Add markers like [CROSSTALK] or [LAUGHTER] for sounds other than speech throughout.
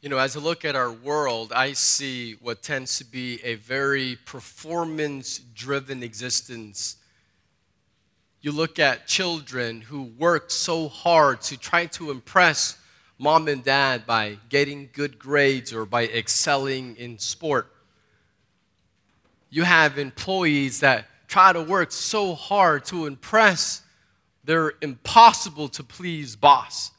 You know, as I look at our world, I see what tends to be a very performance driven existence. You look at children who work so hard to try to impress mom and dad by getting good grades or by excelling in sport. You have employees that try to work so hard to impress their impossible to please boss.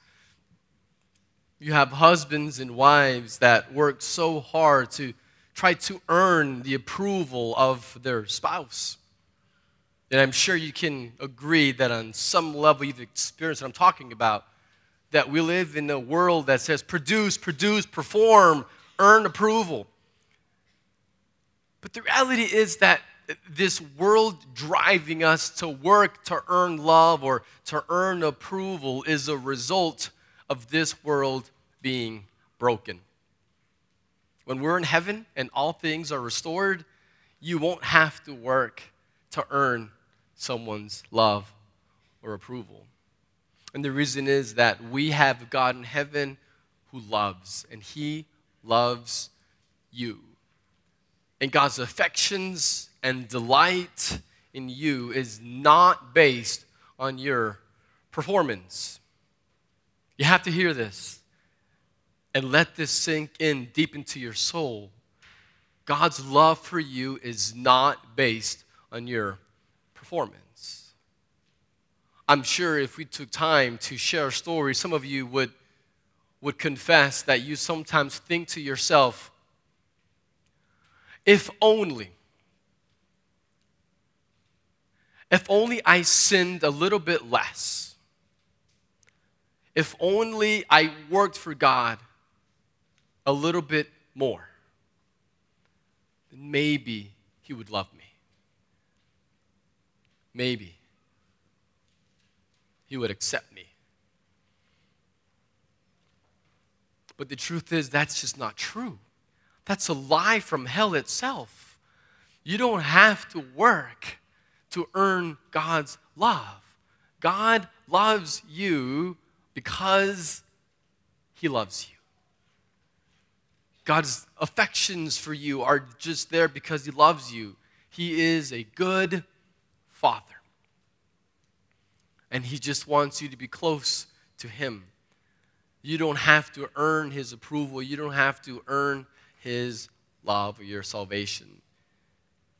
You have husbands and wives that work so hard to try to earn the approval of their spouse. And I'm sure you can agree that on some level you've experienced what I'm talking about. That we live in a world that says produce, produce, perform, earn approval. But the reality is that this world driving us to work to earn love or to earn approval is a result of this world being broken. When we're in heaven and all things are restored, you won't have to work to earn someone's love or approval. And the reason is that we have God in heaven who loves, and He loves you. And God's affections and delight in you is not based on your performance. You have to hear this and let this sink in deep into your soul. God's love for you is not based on your performance. I'm sure if we took time to share a story, some of you would, would confess that you sometimes think to yourself, if only, if only I sinned a little bit less, if only I worked for God a little bit more, then maybe He would love me. Maybe He would accept me. But the truth is, that's just not true. That's a lie from hell itself. You don't have to work to earn God's love. God loves you because He loves you. God's affections for you are just there because He loves you. He is a good Father. And He just wants you to be close to Him. You don't have to earn His approval, you don't have to earn His love or your salvation.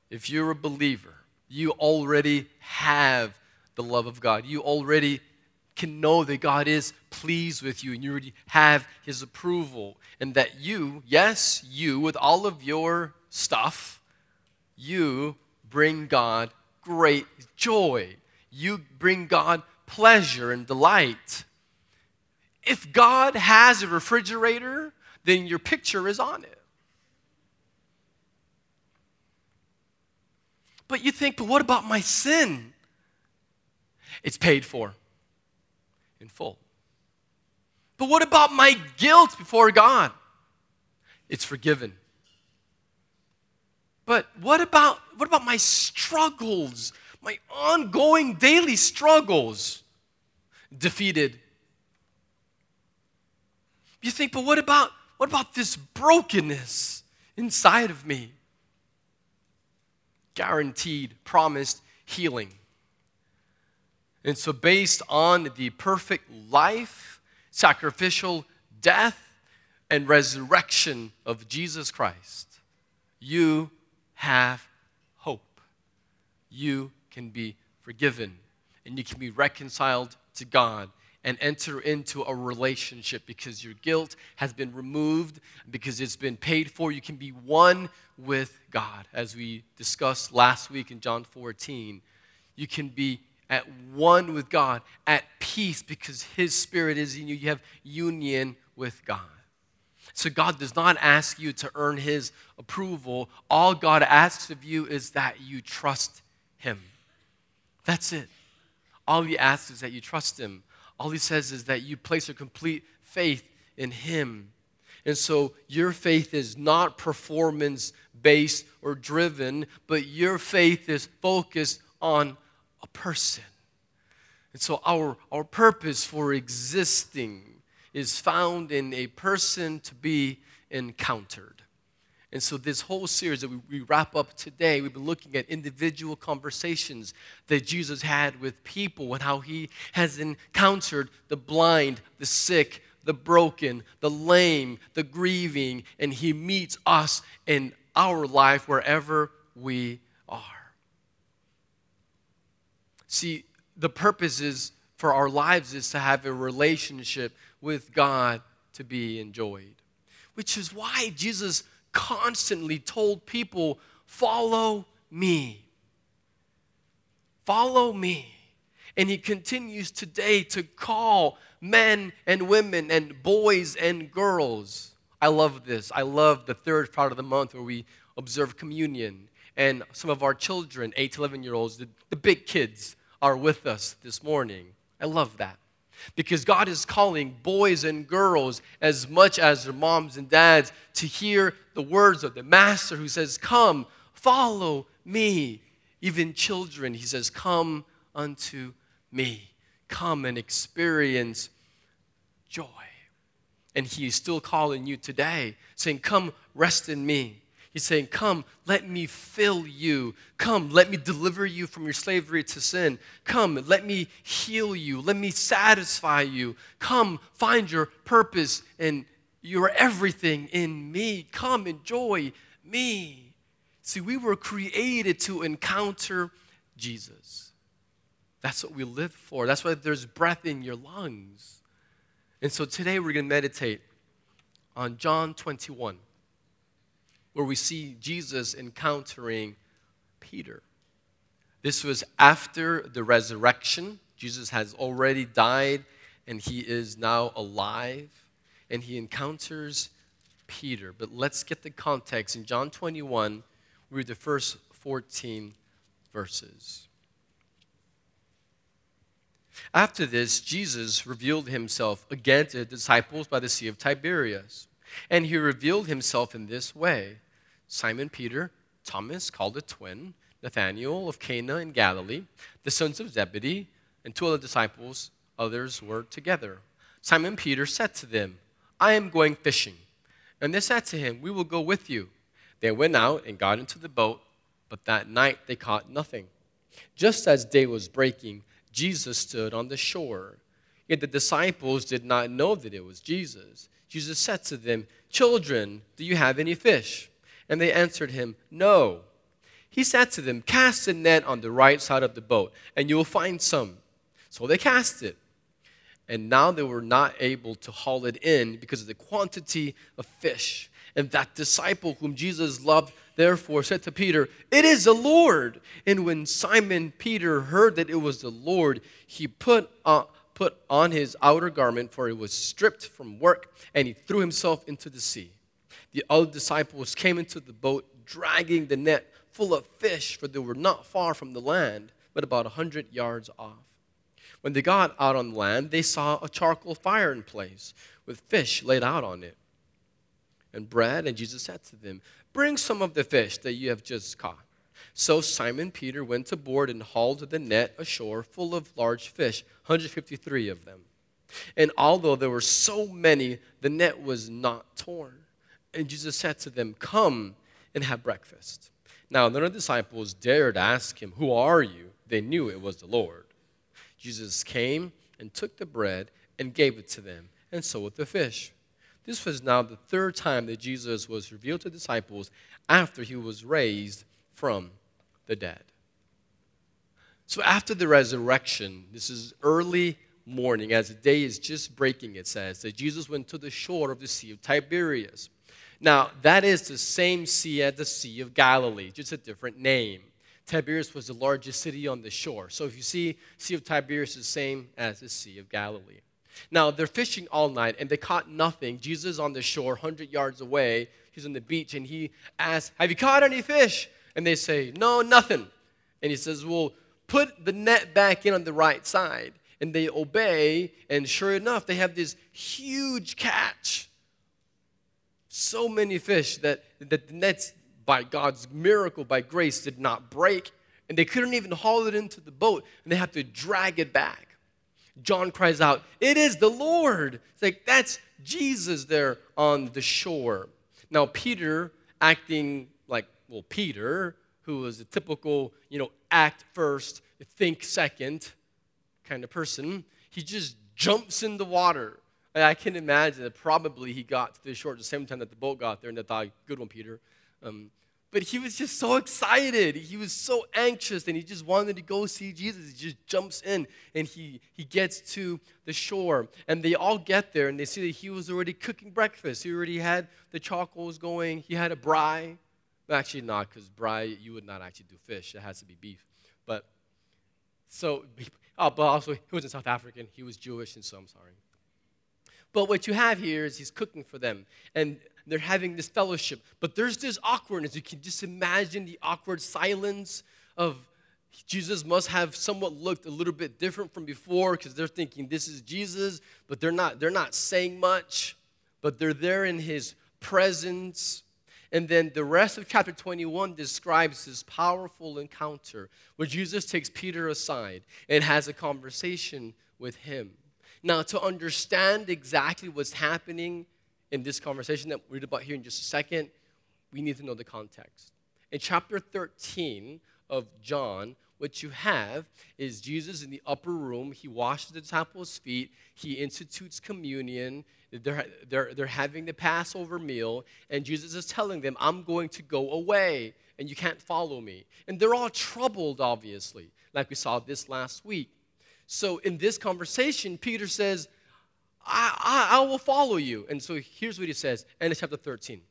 If you're a believer, you already have the love of God. You already can know that God is pleased with you and you already have His approval. And that you, yes, you, with all of your stuff, you bring God great joy. You bring God pleasure and delight. If God has a refrigerator, then your picture is on it. But you think, but what about my sin? It's paid for in full. But what about my guilt before God? It's forgiven. But what about what about my struggles, my ongoing daily struggles? Defeated. You think, but what about what about this brokenness inside of me? Guaranteed, promised healing. And so, based on the perfect life, sacrificial death, and resurrection of Jesus Christ, you have hope. You can be forgiven and you can be reconciled to God and enter into a relationship because your guilt has been removed, because it's been paid for. You can be one with God. As we discussed last week in John 14, you can be at one with God, at peace because His Spirit is in you. You have union with God. So God does not ask you to earn His approval. All God asks of you is that you trust Him. That's it. All He asks is that you trust Him. All He says is that you place a complete faith in Him. And so your faith is not performance based or driven, but your faith is focused on person. And so our, our purpose for existing is found in a person to be encountered. And so, this whole series that we, we, wrap up today, we've been looking at individual conversations that Jesus had with people and how he has encountered the blind, the sick, the broken, the lame, the grieving, and he meets us in our life wherever we are. See, the purpose is for our lives is to have a relationship with God to be enjoyed, which is why Jesus constantly told people, Follow me. Follow me. And he continues today to call men and women and boys and girls. I love this. I love the third part of the month where we observe communion. And some of our children, 8 to 11 year olds, the, the big kids, are with us this morning. I love that. Because God is calling boys and girls as much as their moms and dads to hear the words of the Master who says, Come, follow me. Even children, he says, Come unto me. Come and experience joy. And he is still calling you today, saying, Come, rest in me. He's saying, Come, let me fill you. Come, let me deliver you from your slavery to sin. Come, let me heal you. Let me satisfy you. Come, find your purpose and your everything in me. Come, enjoy me. See, we were created to encounter Jesus. That's what we live for. That's why there's breath in your lungs. And so today we're going to meditate on John 21 where we see Jesus encountering Peter. This was after the resurrection. Jesus has already died and he is now alive and he encounters Peter. But let's get the context. In John 21, we read the first 14 verses. After this, Jesus revealed himself again to the disciples by the Sea of Tiberias. And he revealed himself in this way Simon Peter, Thomas, called a twin, Nathanael of Cana in Galilee, the sons of Zebedee, and two other disciples, others were together. Simon Peter said to them, I am going fishing. And they said to him, We will go with you. They went out and got into the boat, but that night they caught nothing. Just as day was breaking, Jesus stood on the shore. Yet the disciples did not know that it was Jesus. Jesus said to them, Children, do you have any fish? And they answered him, No. He said to them, Cast a net on the right side of the boat, and you will find some. So they cast it. And now they were not able to haul it in because of the quantity of fish. And that disciple whom Jesus loved, therefore, said to Peter, It is the Lord. And when Simon Peter heard that it was the Lord, he put on, put on his outer garment, for it was stripped from work, and he threw himself into the sea. The other disciples came into the boat, dragging the net full of fish, for they were not far from the land, but about a hundred yards off. When they got out on land, they saw a charcoal fire in place, with fish laid out on it, and bread. And Jesus said to them, Bring some of the fish that you have just caught. So Simon Peter went aboard and hauled the net ashore full of large fish, 153 of them. And although there were so many, the net was not torn. And Jesus said to them, Come and have breakfast. Now, none of the disciples dared ask him, Who are you? They knew it was the Lord. Jesus came and took the bread and gave it to them, and so with the fish. This was now the third time that Jesus was revealed to the disciples after he was raised from the dead. So after the resurrection, this is early morning, as the day is just breaking, it says that Jesus went to the shore of the Sea of Tiberias. Now, that is the same sea as the Sea of Galilee, just a different name. Tiberias was the largest city on the shore. So if you see Sea of Tiberias is the same as the Sea of Galilee. Now, they're fishing all night and they caught nothing. Jesus is on the shore, 100 yards away. He's on the beach and he asks, Have you caught any fish? And they say, No, nothing. And he says, Well, put the net back in on the right side. And they obey, and sure enough, they have this huge catch. So many fish that, that the nets, by God's miracle, by grace, did not break. And they couldn't even haul it into the boat, and they have to drag it back. John cries out, It is the Lord. It's like, that's Jesus there on the shore. Now, Peter, acting like, well, Peter, who was a typical, you know, act first, think second kind of person, he just jumps in the water. I can imagine that probably he got to the shore at the same time that the boat got there, and they thought, good one, Peter. Um, but he was just so excited. He was so anxious and he just wanted to go see Jesus. He just jumps in and he, he gets to the shore. And they all get there and they see that he was already cooking breakfast. He already had the charcoals going, he had a braai. Actually, not, because braai, you would not actually do fish. It has to be beef. But so, oh, but also, he wasn't South African. He was Jewish, and so I'm sorry. But what you have here is he's cooking for them. And they're having this fellowship. But there's this awkwardness. You can just imagine the awkward silence of Jesus must have somewhat looked a little bit different from before because they're thinking this is Jesus, but they're not they're not saying much, but they're there in his presence. And then the rest of chapter 21 describes this powerful encounter where Jesus takes Peter aside and has a conversation with him. Now, to understand exactly what's happening in this conversation that we'll read about here in just a second, we need to know the context. In chapter 13 of John, what you have is Jesus in the upper room. He washes the disciples' feet. He institutes communion. They're, they're, they're having the Passover meal, and Jesus is telling them, I'm going to go away, and you can't follow me. And they're all troubled, obviously, like we saw this last week. So in this conversation, Peter says, I, I, I will follow you. And so here's what he says, and it's chapter 13.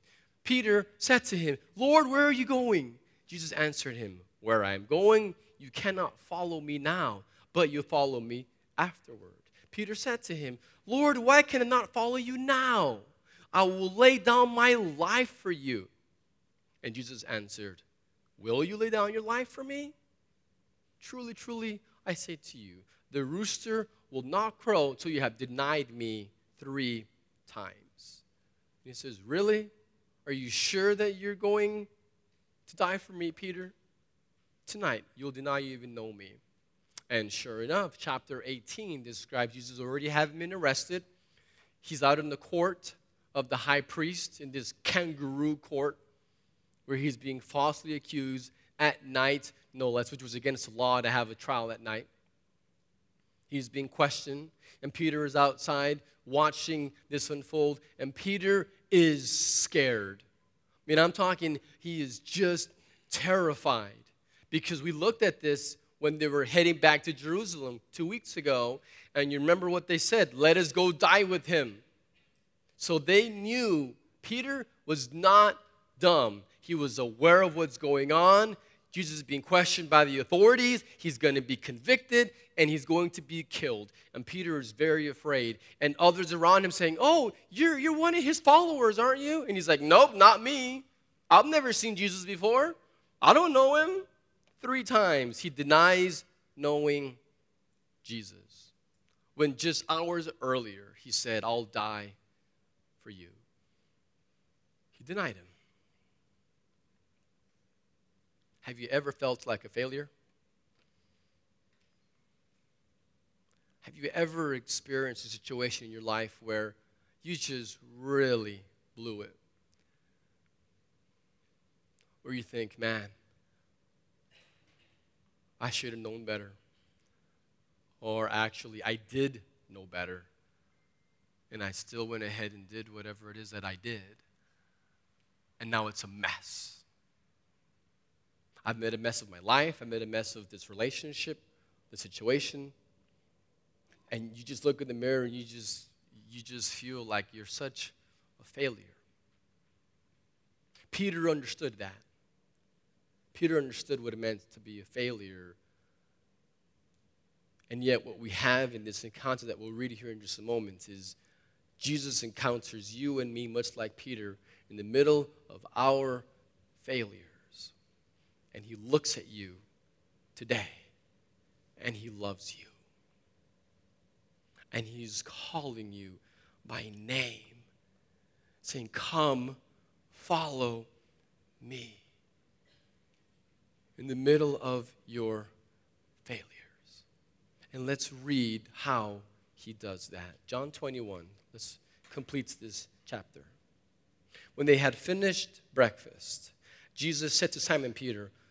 Peter said to him, Lord, where are you going? Jesus answered him, Where I am going, you cannot follow me now, but you follow me afterward. Peter said to him, Lord, why can I not follow you now? I will lay down my life for you. And Jesus answered, Will you lay down your life for me? Truly, truly, I say to you, the rooster will not crow till you have denied me three times. And he says, Really? Are you sure that you're going to die for me, Peter? Tonight, you'll deny you even know me. And sure enough, chapter 18 describes Jesus already having been arrested. He's out in the court of the high priest in this kangaroo court where he's being falsely accused at night, no less, which was against the law to have a trial at night. He's being questioned, and Peter is outside watching this unfold, and Peter is scared. I mean, I'm talking, he is just terrified because we looked at this when they were heading back to Jerusalem two weeks ago, and you remember what they said let us go die with him. So they knew Peter was not dumb. He was aware of what's going on. Jesus is being questioned by the authorities. He's going to be convicted and he's going to be killed. And Peter is very afraid. And others around him saying, Oh, you're, you're one of his followers, aren't you? And he's like, Nope, not me. I've never seen Jesus before. I don't know him. Three times he denies knowing Jesus. When just hours earlier he said, I'll die for you. He denied him. Have you ever felt like a failure? Have you ever experienced a situation in your life where you just really blew it? Where you think, man, I should have known better. Or actually, I did know better. And I still went ahead and did whatever it is that I did. And now it's a mess. I've made a mess of my life. I've made a mess of this relationship, the situation. And you just look in the mirror and you just you just feel like you're such a failure. Peter understood that. Peter understood what it meant to be a failure. And yet, what we have in this encounter that we'll read here in just a moment is Jesus encounters you and me, much like Peter, in the middle of our failure and He looks at you today and He loves you. And He's calling you by name, saying, Come, follow me. In the middle of your failures. And let's read how he does that. John 21. Let's complete this chapter. When they had finished breakfast, Jesus said to Simon Peter,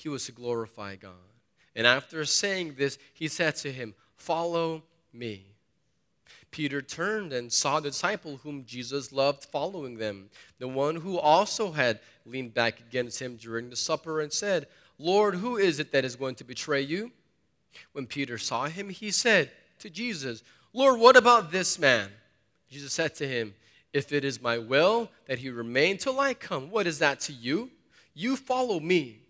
he was to glorify God. And after saying this, he said to him, Follow me. Peter turned and saw the disciple whom Jesus loved following them, the one who also had leaned back against him during the supper and said, Lord, who is it that is going to betray you? When Peter saw him, he said to Jesus, Lord, what about this man? Jesus said to him, If it is my will that he remain till I come, what is that to you? You follow me.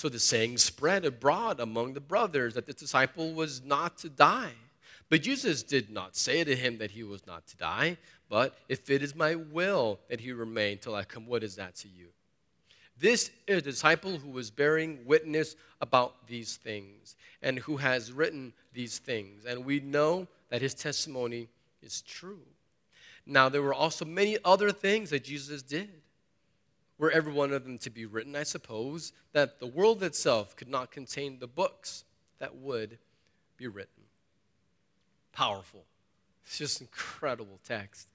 So the saying spread abroad among the brothers that the disciple was not to die. But Jesus did not say to him that he was not to die, but if it is my will that he remain till I come, what is that to you? This is a disciple who was bearing witness about these things and who has written these things. And we know that his testimony is true. Now, there were also many other things that Jesus did were every one of them to be written, I suppose, that the world itself could not contain the books that would be written. Powerful. It's just incredible text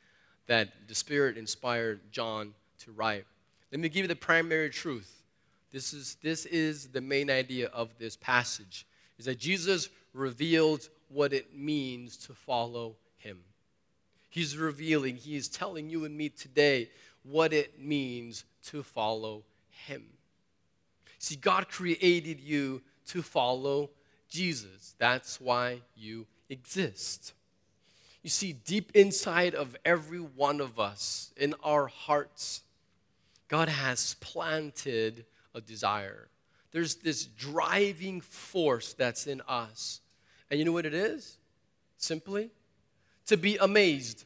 that the Spirit inspired John to write. Let me give you the primary truth. This is, this is the main idea of this passage, is that Jesus revealed what it means to follow him. He's revealing, he is telling you and me today what it means to follow Him. See, God created you to follow Jesus. That's why you exist. You see, deep inside of every one of us, in our hearts, God has planted a desire. There's this driving force that's in us. And you know what it is? Simply to be amazed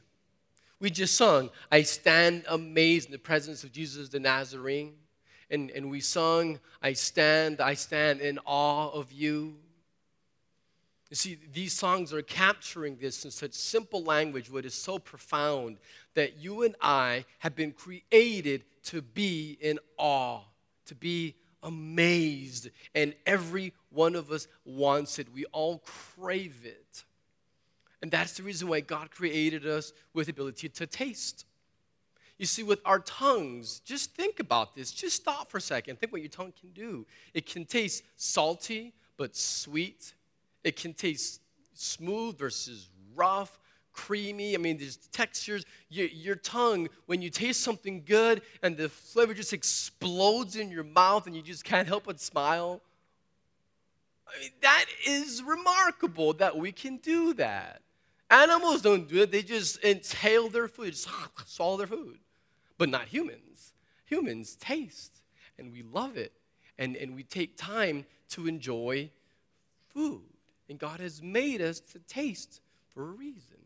we just sung, I stand amazed in the presence of Jesus the Nazarene. And, and we sung, I stand, I stand in awe of you. You see, these songs are capturing this in such simple language, what is so profound that you and I have been created to be in awe, to be amazed. And every one of us wants it. We all crave it. And that's the reason why God created us with the ability to taste. You see, with our tongues, just think about this. Just stop for a second. Think what your tongue can do. It can taste salty, but sweet. It can taste smooth versus rough, creamy. I mean, there's textures. Your, your tongue, when you taste something good and the flavor just explodes in your mouth and you just can't help but smile. I mean, that is remarkable that we can do that. Animals don't do it, they just inhale their food, just [LAUGHS] swallow their food. But not humans. Humans taste and we love it. And, and we take time to enjoy food. And God has made us to taste for a reason.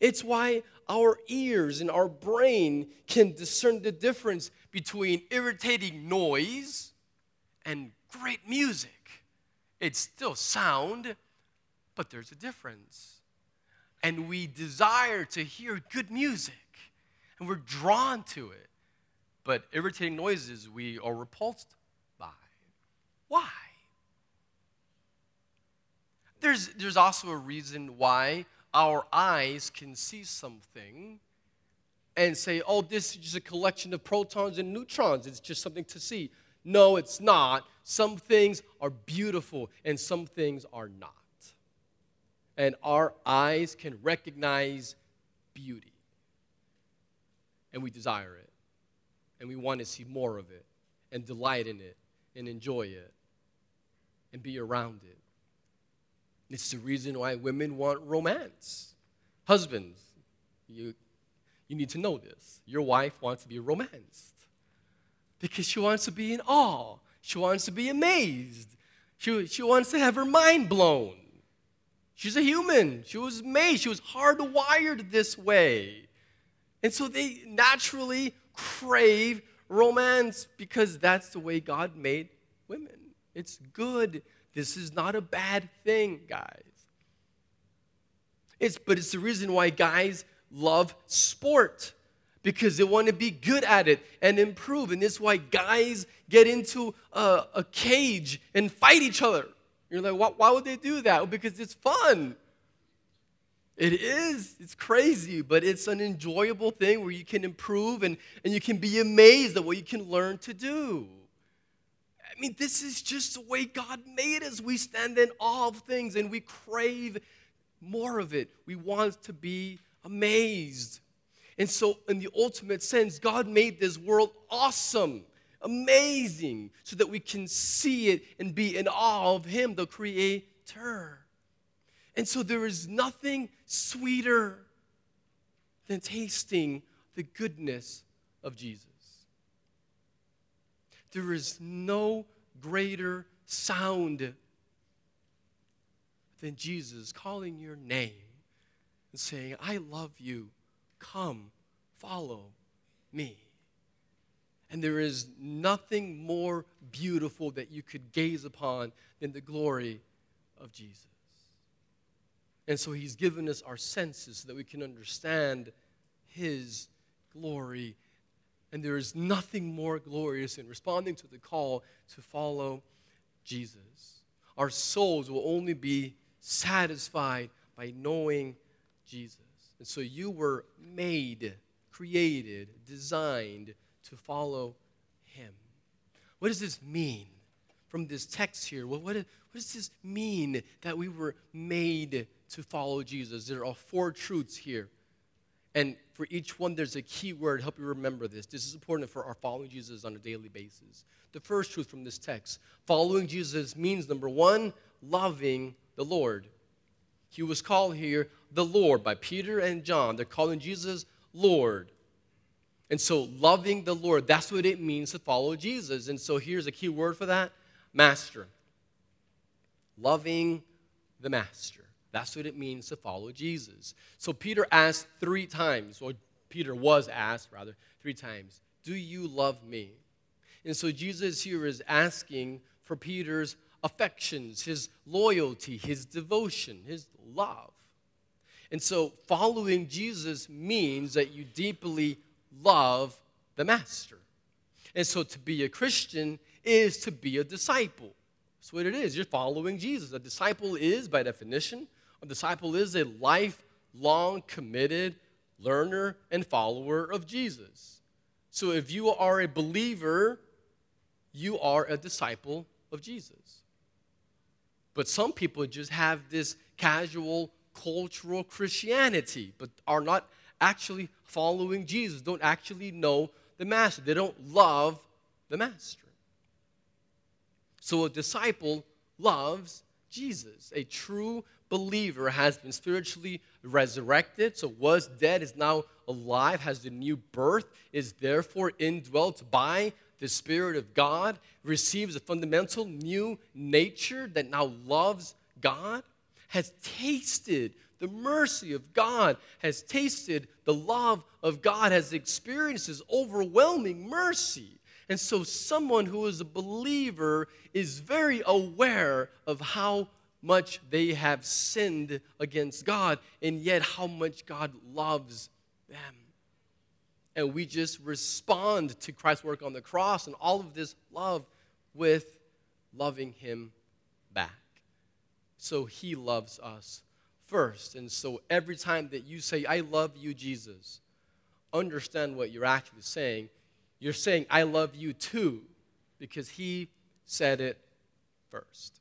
It's why our ears and our brain can discern the difference between irritating noise and great music. It's still sound, but there's a difference and we desire to hear good music and we're drawn to it. But irritating noises we are repulsed by. Why? There's, there's also a reason why our eyes can see something and say, oh, this is just a collection of protons and neutrons. It's just something to see. No, it's not. Some things are beautiful and some things are not. And our eyes can recognize beauty. And we desire it. And we want to see more of it and delight in it and enjoy it and be around it. It's the reason why women want romance. Husbands, you, you need to know this. Your wife wants to be romanced because she wants to be in awe, she wants to be amazed, she, she wants to have her mind blown. She's a human. She was made, she was hardwired this way. And so they naturally crave romance because that's the way God made women. It's good. This is not a bad thing, guys. It's, but it's the reason why guys love sport because they want to be good at it and improve. And this is why guys get into a, a cage and fight each other. You're like, why, why would they do that? Well, because it's fun. It is. It's crazy, but it's an enjoyable thing where you can improve and, and you can be amazed at what you can learn to do. I mean, this is just the way God made us. We stand in awe of things and we crave more of it. We want to be amazed. And so, in the ultimate sense, God made this world awesome, amazing, so that we can see it and be in awe of Him, the Creator. And so, there is nothing sweeter than tasting the goodness of Jesus. There is no greater sound than Jesus calling your name and saying, I love you. Come, follow me. And there is nothing more beautiful that you could gaze upon than the glory of Jesus. And so he's given us our senses so that we can understand his glory. And there is nothing more glorious in responding to the call to follow Jesus. Our souls will only be satisfied by knowing Jesus. And so you were made, created, designed to follow him. What does this mean from this text here? What, what, what does this mean that we were made to follow Jesus? There are four truths here. And for each one, there's a key word. Help you remember this. This is important for our following Jesus on a daily basis. The first truth from this text following Jesus means number one, loving the Lord. He was called here the Lord by Peter and John. They're calling Jesus Lord. And so, loving the Lord, that's what it means to follow Jesus. And so, here's a key word for that master. Loving the master. That's what it means to follow Jesus. So, Peter asked three times, or Peter was asked rather, three times, Do you love me? And so, Jesus here is asking for Peter's affections, his loyalty, his devotion, his love. And so, following Jesus means that you deeply love the Master. And so, to be a Christian is to be a disciple. That's what it is. You're following Jesus. A disciple is, by definition, a disciple is a lifelong committed learner and follower of Jesus. So, if you are a believer, you are a disciple of Jesus. But some people just have this casual cultural Christianity, but are not actually following Jesus, don't actually know the Master. They don't love the Master. So a disciple loves Jesus. A true believer has been spiritually resurrected, so was dead, is now alive, has the new birth, is therefore indwelt by the Spirit of God, receives a fundamental new nature that now loves God, has tasted the mercy of God, has tasted the love of God, has experienced His overwhelming mercy. And so, someone who is a believer is very aware of how much they have sinned against God, and yet how much God loves them and we just respond to Christ's work on the cross and all of this love with loving Him back. So He loves us first. And so every time that you say, I love you, Jesus, understand what you're actually saying. You're saying, I love you too, because He said it first.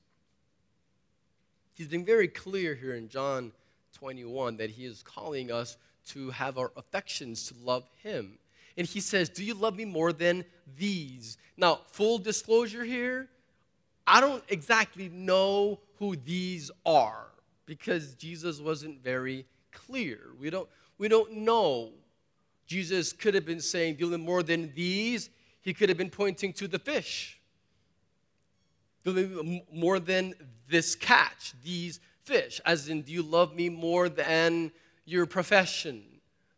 He's been very clear here in John 21 that he is calling us to have our affections to love him. And he says, Do you love me more than these? Now, full disclosure here, I don't exactly know who these are because Jesus wasn't very clear. We don't, we don't know. Jesus could have been saying, love more than these? He could have been pointing to the fish. Do they more than this catch, these fish. As in, do you love me more than your profession?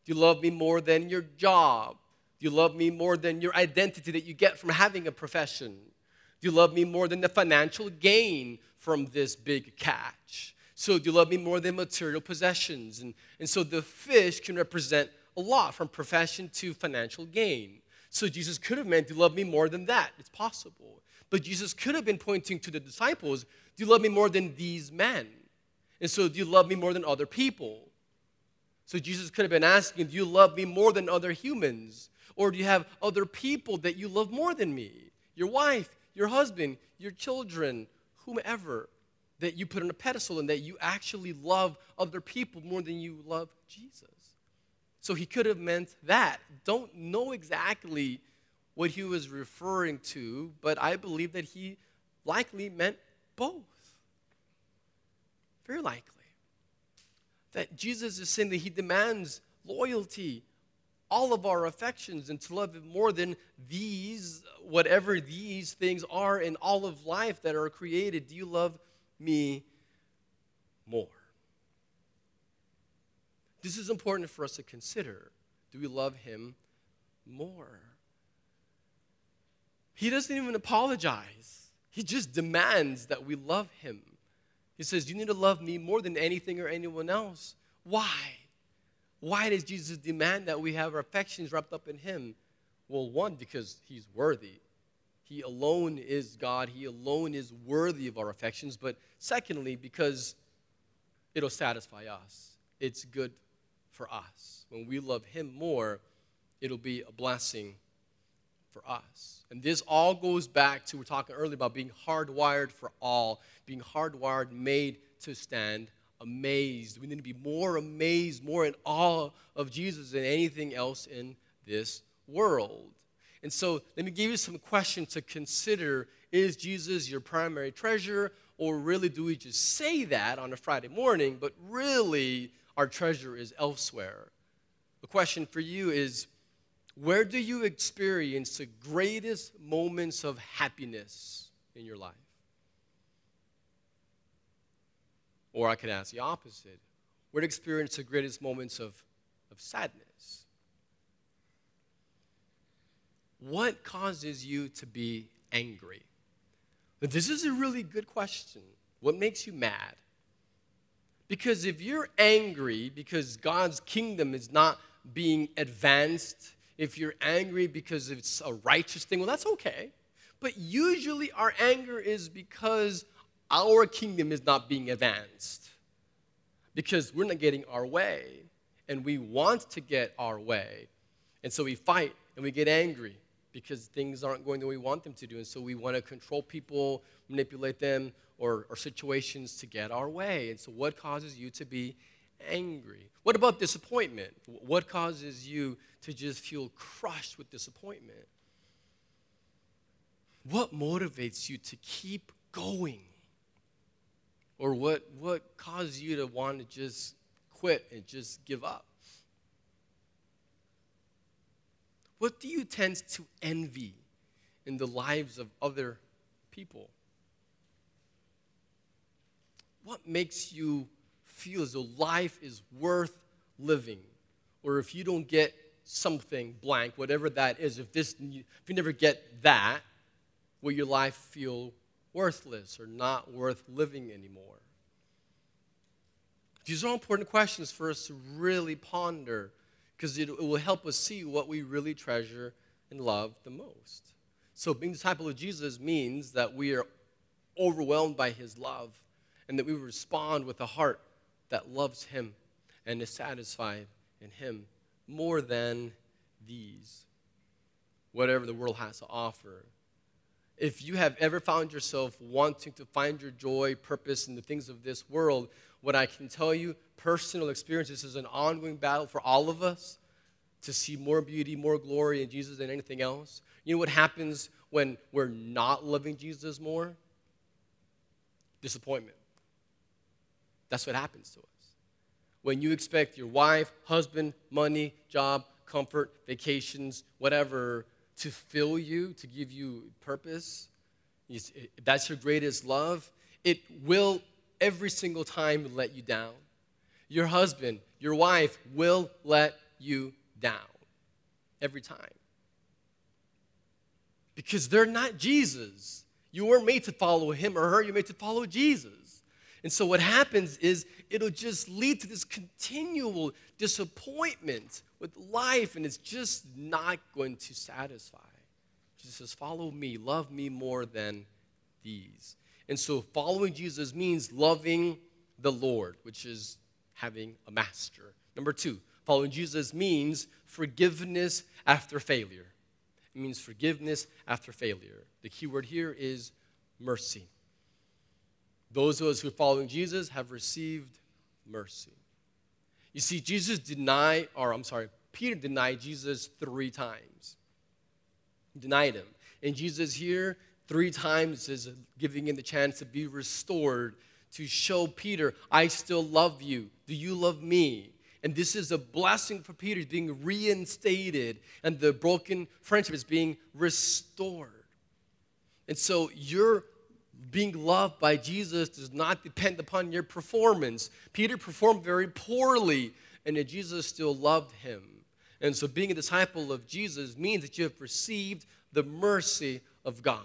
Do you love me more than your job? Do you love me more than your identity that you get from having a profession? Do you love me more than the financial gain from this big catch? So, do you love me more than material possessions? And, and so the fish can represent a lot from profession to financial gain. So, Jesus could have meant, Do you love me more than that? It's possible. But Jesus could have been pointing to the disciples, Do you love me more than these men? And so, do you love me more than other people? So, Jesus could have been asking, Do you love me more than other humans? Or do you have other people that you love more than me? Your wife, your husband, your children, whomever that you put on a pedestal and that you actually love other people more than you love Jesus. So he could have meant that. Don't know exactly what he was referring to, but I believe that he likely meant both. Very likely. That Jesus is saying that he demands loyalty, all of our affections and to love Him more than these, whatever these things are in all of life that are created. Do you love me more? This is important for us to consider. Do we love Him more? He doesn't even apologize, He just demands that we love Him. He says, You need to love me more than anything or anyone else. Why? Why does Jesus demand that we have our affections wrapped up in Him? Well, one, because He's worthy. He alone is God. He alone is worthy of our affections. But secondly, because it'll satisfy us. It's good for us. When we love Him more, it'll be a blessing for us. And this all goes back to, we're talking earlier about being hardwired for all, being hardwired, made to stand amazed. We need to be more amazed, more in awe of Jesus than anything else in this world. And so, let me give you some questions to consider. Is Jesus your primary treasure? Or really, do we just say that on a Friday morning, but really, our treasure is elsewhere? The question for you is where do you experience the greatest moments of happiness in your life? Or I can ask the opposite. Where to experience the greatest moments of, of sadness? What causes you to be angry? this is a really good question. What makes you mad? Because if you're angry because God's kingdom is not being advanced, if you're angry because it's a righteous thing, well, that's okay. But usually our anger is because our kingdom is not being advanced because we're not getting our way and we want to get our way. And so we fight and we get angry because things aren't going the way we want them to do. And so we want to control people, manipulate them, or, or situations to get our way. And so, what causes you to be angry? What about disappointment? What causes you to just feel crushed with disappointment? What motivates you to keep going? Or what, what caused you to want to just quit and just give up? What do you tend to envy in the lives of other people? What makes you feel as though life is worth living? Or if you don't get something blank, whatever that is, if, this, if you never get that, will your life feel worthless or not worth living anymore? These are all important questions for us to really ponder because it, will help us see what we really treasure and love the most. So, being a disciple of Jesus means that we are overwhelmed by his love and that we respond with a heart that loves him and is satisfied in him more than these, whatever the world has to offer. if you have ever found yourself wanting to find your joy, purpose in the things of this world, what I can tell you, personal experience, this is an ongoing battle for all of us to see more beauty, more glory in Jesus than anything else. You know what happens when we're not loving Jesus more? Disappointment. That's what happens to us. When you expect your wife, husband, money, job, comfort, vacations, whatever, to fill you, to give you purpose, that's your greatest love, it will every single time let you down. Your husband, your wife will let you down every time. Because they're not Jesus. You weren't made to follow him or her, you're made to follow Jesus. And so what happens is it'll just lead to this continual disappointment with life, and it's just not going to satisfy. Jesus says, Follow me, love me more than these. And so following Jesus means loving the Lord, which is having a master. Number two, following Jesus means forgiveness after failure. It means forgiveness after failure. The key word here is mercy. Those of us who are following Jesus have received mercy. You see, Jesus denied, or I'm sorry, Peter denied Jesus three times. He denied him. And Jesus here, three times, is giving him the chance to be restored, to show Peter, I still love you. Do you love me? And this is a blessing for Peter, being reinstated, and the broken friendship is being restored. And so your being loved by Jesus does not depend upon your performance. Peter performed very poorly, and yet Jesus still loved him. And so being a disciple of Jesus means that you have received the mercy of God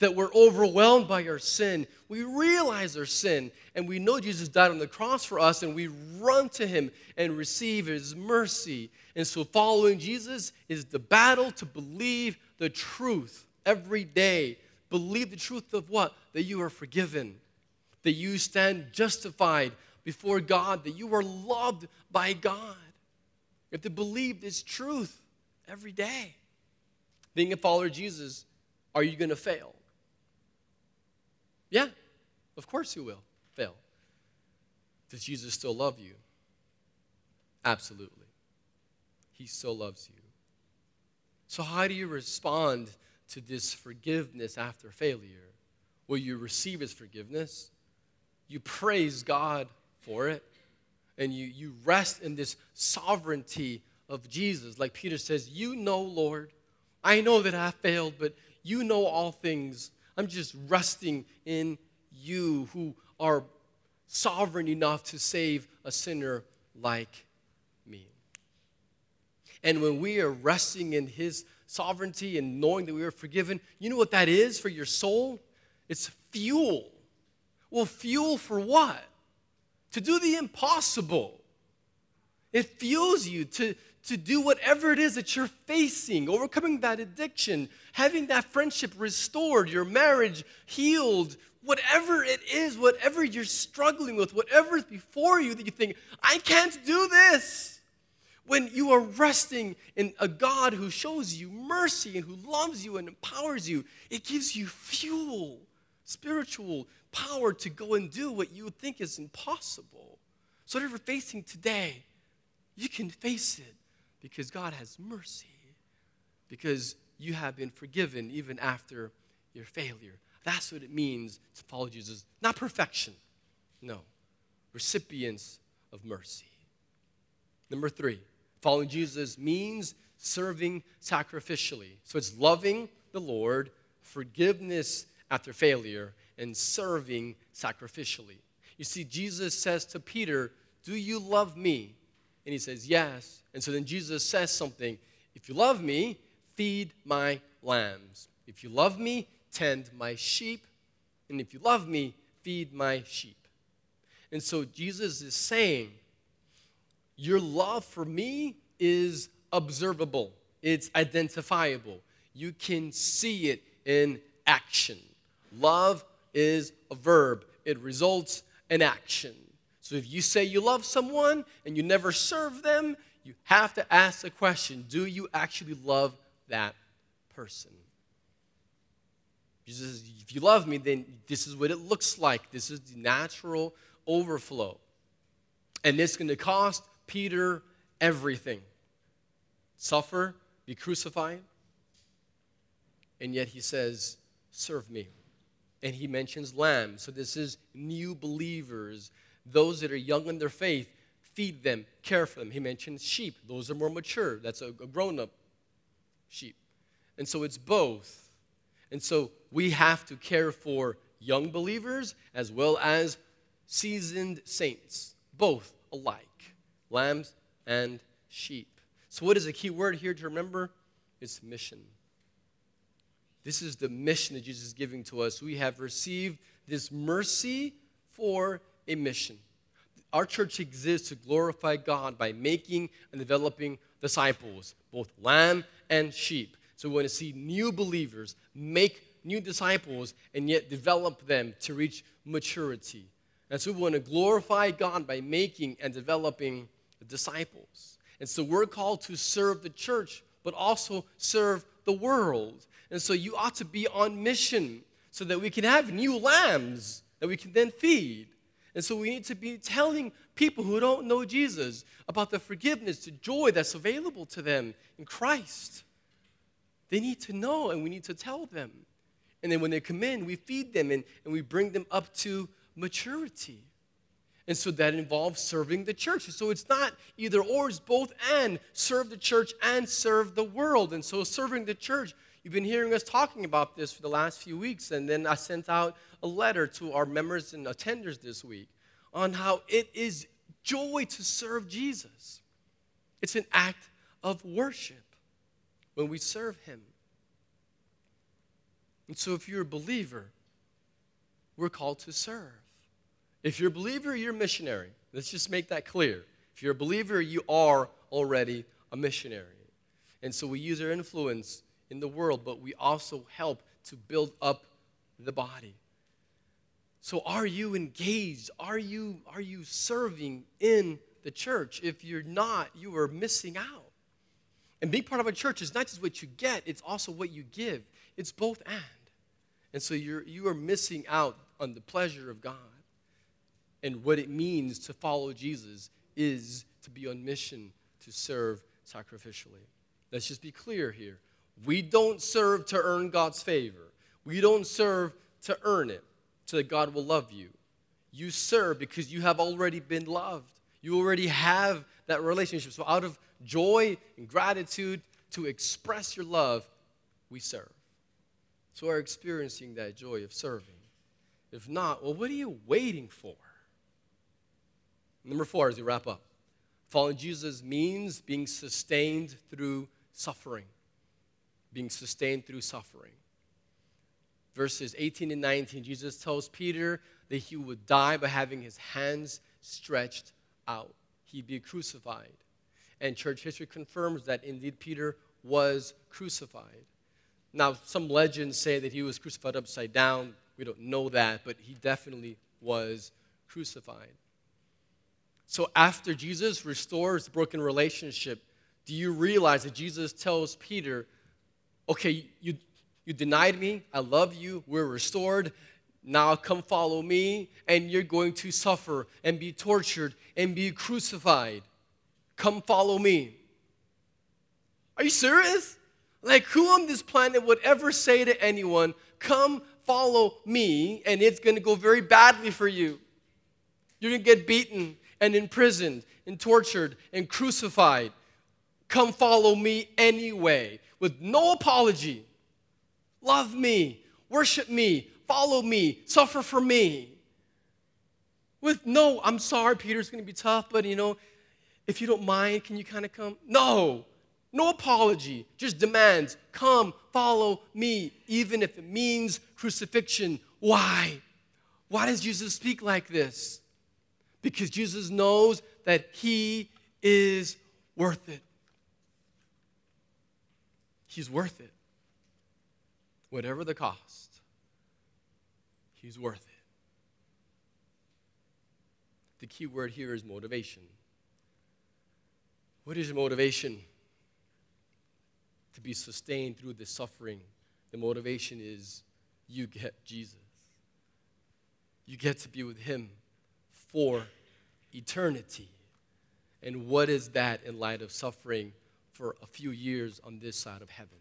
that we're overwhelmed by our sin. We realize our sin and we know Jesus died on the cross for us and we run to him and receive his mercy. And so following Jesus is the battle to believe the truth every day. Believe the truth of what? That you are forgiven, that you stand justified before God, that you are loved by God. You have to believe this truth every day. Being a follower of Jesus, are you going to fail? Yeah, of course you will fail. Does Jesus still love you? Absolutely. He still loves you. So, how do you respond to this forgiveness after failure? Will you receive his forgiveness? You praise God for it, and you, you rest in this sovereignty of Jesus. Like Peter says, You know, Lord, I know that I failed, but you know all things. I'm just resting in you who are sovereign enough to save a sinner like me. And when we are resting in his sovereignty and knowing that we are forgiven, you know what that is for your soul? It's fuel. Well, fuel for what? To do the impossible. It fuels you to, to do whatever it is that you're facing, overcoming that addiction, having that friendship restored, your marriage healed, whatever it is, whatever you're struggling with, whatever is before you that you think, I can't do this. When you are resting in a God who shows you mercy and who loves you and empowers you, it gives you fuel, spiritual power to go and do what you think is impossible. So, whatever you're facing today, you can face it because God has mercy, because you have been forgiven even after your failure. That's what it means to follow Jesus. Not perfection, no, recipients of mercy. Number three, following Jesus means serving sacrificially. So it's loving the Lord, forgiveness after failure, and serving sacrificially. You see, Jesus says to Peter, Do you love me? And he says, Yes. And so then Jesus says something If you love me, feed my lambs. If you love me, tend my sheep. And if you love me, feed my sheep. And so Jesus is saying, Your love for me is observable, it's identifiable. You can see it in action. Love is a verb, it results in action. So if you say you love someone and you never serve them, you have to ask the question do you actually love that person? Jesus says, if you love me, then this is what it looks like. This is the natural overflow. And it's going to cost Peter everything suffer, be crucified. And yet he says, serve me. And he mentions lambs. So this is new believers, those that are young in their faith. Feed them, care for them. He mentions sheep. Those are more mature. That's a, a grown up sheep. And so it's both. And so we have to care for young believers as well as seasoned saints, both alike, lambs and sheep. So, what is the key word here to remember? It's mission. This is the mission that Jesus is giving to us. We have received this mercy for a mission. Our church exists to glorify God by making and developing disciples, both lamb and sheep. So we want to see new believers make new disciples and yet develop them to reach maturity. And so we want to glorify God by making and developing disciples. And so we're called to serve the church, but also serve the world. And so you ought to be on mission so that we can have new lambs that we can then feed. And so we need to be telling people who don't know Jesus about the forgiveness, the joy that's available to them in Christ. They need to know, and we need to tell them. And then when they come in, we feed them and, and we bring them up to maturity. And so that involves serving the church. So it's not either or, it's both and serve the church and serve the world. And so serving the church, you've been hearing us talking about this for the last few weeks. And then I sent out a letter to our members and attenders this week on how it is joy to serve Jesus. It's an act of worship when we serve Him. And so if you're a believer, we're called to serve. If you're a believer, you're a missionary. Let's just make that clear. If you're a believer, you are already a missionary. And so we use our influence in the world, but we also help to build up the body. So are you engaged? Are you are you serving in the church? If you're not, you are missing out. And being part of a church is not just what you get, it's also what you give. It's both and. And so you're you are missing out on the pleasure of God and what it means to follow Jesus is to be on mission to serve sacrificially. Let's just be clear here. We don't serve to earn God's favor. We don't serve to earn it so that God will love you. You serve because you have already been loved. You already have that relationship. So, out of joy and gratitude to express your love, we serve. So, we're experiencing that joy of serving. If not, well, what are you waiting for? Number four, as we wrap up, following Jesus means being sustained through suffering. Being sustained through suffering. Verses 18 and 19, Jesus tells Peter that he would die by having his hands stretched out. He'd be crucified. And church history confirms that indeed Peter was crucified. Now, some legends say that he was crucified upside down. We don't know that, but he definitely was crucified. So after Jesus restores the broken relationship, do you realize that Jesus tells Peter, okay, you, you denied me, I love you, we're restored, now come follow me, and you're going to suffer and be tortured and be crucified. Come follow me. Are you serious? Like, who on this planet would ever say to anyone, Come follow me, and it's gonna go very badly for you? You're gonna get beaten, and imprisoned and tortured and crucified. Come follow me anyway, with no apology. Love me, worship me, follow me, suffer for me. With no, I'm sorry, Peter, it's gonna be tough, but you know, if you don't mind, can you kind of come? No, no apology, just demands, come, follow me, even if it means crucifixion. Why? Why does Jesus speak like this? because Jesus knows that He is worth it. He's worth it. Whatever the cost, He's worth it. The key word here is motivation. What is your motivation? To be sustained through the suffering. The motivation is you get Jesus. You get to be with Him for eternity. And what is that in light of suffering for a few years on this side of heaven?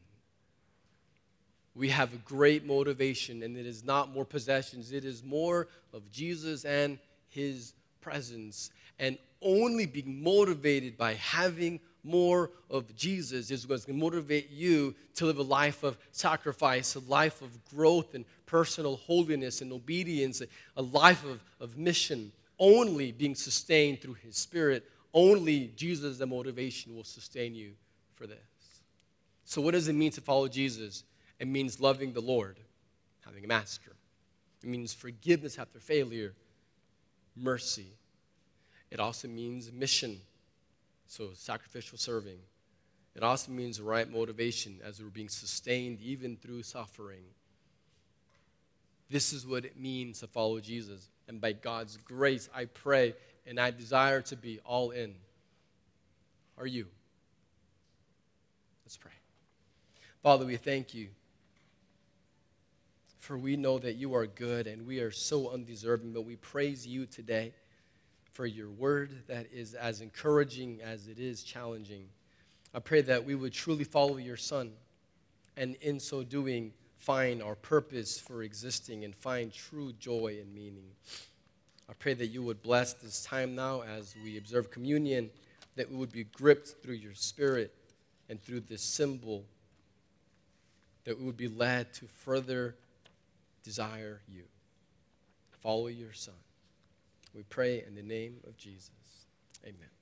We have a great motivation, and it is not more possessions, it is more of Jesus and His presence. And only being motivated by having more of Jesus is what's going to motivate you to live a life of sacrifice, a life of growth and personal holiness and obedience, a life of, of mission, only being sustained through His Spirit. Only Jesus, the motivation, will sustain you for this. So, what does it mean to follow Jesus? It means loving the Lord, having a master. It means forgiveness after failure, mercy. It also means mission so, sacrificial serving. It also means right motivation as we're being sustained even through suffering. This is what it means to follow Jesus. And by God's grace, I pray and I desire to be all in. Are you? Let's pray. Father, we thank you. For we know that you are good and we are so undeserving, but we praise you today for your word that is as encouraging as it is challenging. I pray that we would truly follow your Son and in so doing find our purpose for existing and find true joy and meaning. I pray that you would bless this time now as we observe communion, that we would be gripped through your spirit and through this symbol, that we would be led to further desire you. Follow your Son. We pray in the name of Jesus. Amen.